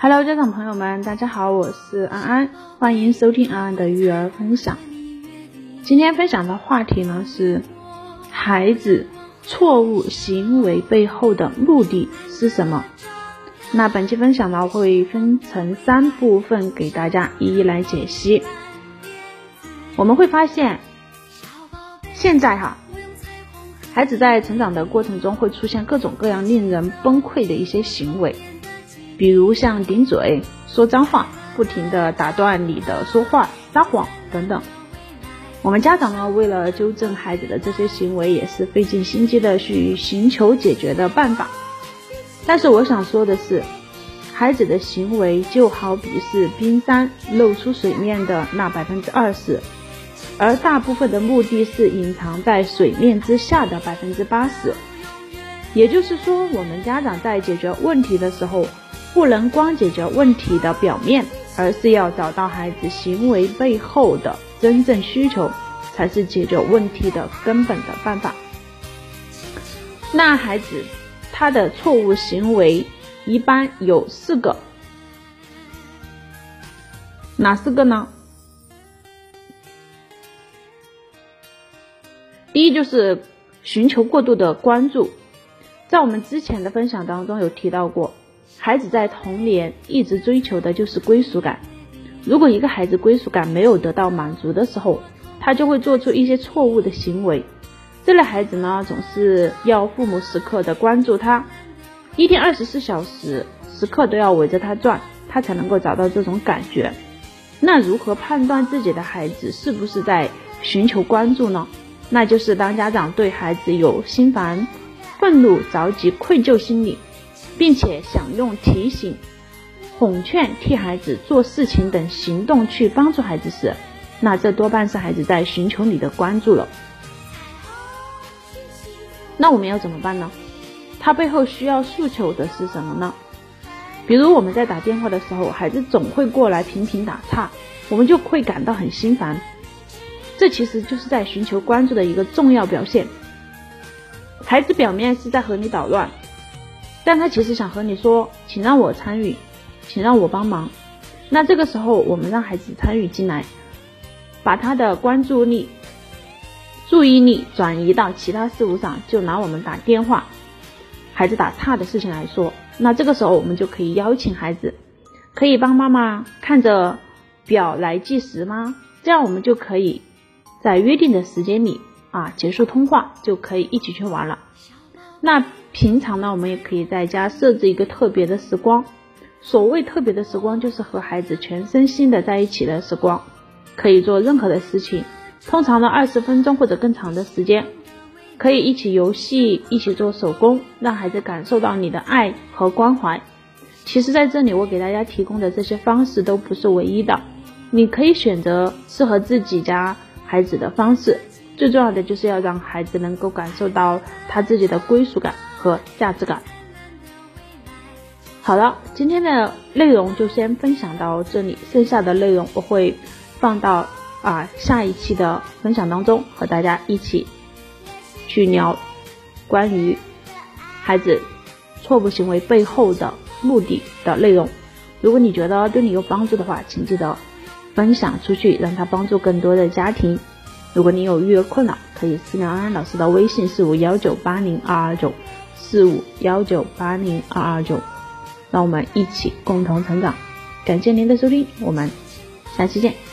Hello，家长朋友们，大家好，我是安安，欢迎收听安安的育儿分享。今天分享的话题呢是孩子错误行为背后的目的是什么？那本期分享呢会分成三部分给大家一一来解析。我们会发现，现在哈，孩子在成长的过程中会出现各种各样令人崩溃的一些行为。比如像顶嘴、说脏话、不停的打断你的说话、撒谎等等。我们家长呢，为了纠正孩子的这些行为，也是费尽心机的去寻求解决的办法。但是我想说的是，孩子的行为就好比是冰山露出水面的那百分之二十，而大部分的目的是隐藏在水面之下的百分之八十。也就是说，我们家长在解决问题的时候，不能光解决问题的表面，而是要找到孩子行为背后的真正需求，才是解决问题的根本的办法。那孩子他的错误行为一般有四个，哪四个呢？一就是寻求过度的关注，在我们之前的分享当中有提到过。孩子在童年一直追求的就是归属感。如果一个孩子归属感没有得到满足的时候，他就会做出一些错误的行为。这类孩子呢，总是要父母时刻的关注他，一天二十四小时时刻都要围着他转，他才能够找到这种感觉。那如何判断自己的孩子是不是在寻求关注呢？那就是当家长对孩子有心烦、愤怒、着急、愧疚心理。并且想用提醒、哄劝、替孩子做事情等行动去帮助孩子时，那这多半是孩子在寻求你的关注了。那我们要怎么办呢？他背后需要诉求的是什么呢？比如我们在打电话的时候，孩子总会过来频频打岔，我们就会感到很心烦。这其实就是在寻求关注的一个重要表现。孩子表面是在和你捣乱。但他其实想和你说，请让我参与，请让我帮忙。那这个时候，我们让孩子参与进来，把他的关注力、注意力转移到其他事物上。就拿我们打电话、孩子打岔的事情来说，那这个时候我们就可以邀请孩子，可以帮妈妈看着表来计时吗？这样我们就可以在约定的时间里啊结束通话，就可以一起去玩了。那平常呢，我们也可以在家设置一个特别的时光。所谓特别的时光，就是和孩子全身心的在一起的时光，可以做任何的事情。通常呢，二十分钟或者更长的时间，可以一起游戏，一起做手工，让孩子感受到你的爱和关怀。其实，在这里我给大家提供的这些方式都不是唯一的，你可以选择适合自己家孩子的方式。最重要的就是要让孩子能够感受到他自己的归属感和价值感。好了，今天的内容就先分享到这里，剩下的内容我会放到啊下一期的分享当中，和大家一起去聊关于孩子错误行为背后的目的的内容。如果你觉得对你有帮助的话，请记得分享出去，让他帮助更多的家庭。如果你有育儿困扰，可以私聊安安老师的微信四五幺九八零二二九四五幺九八零二二九，让我们一起共同成长。感谢您的收听，我们下期见。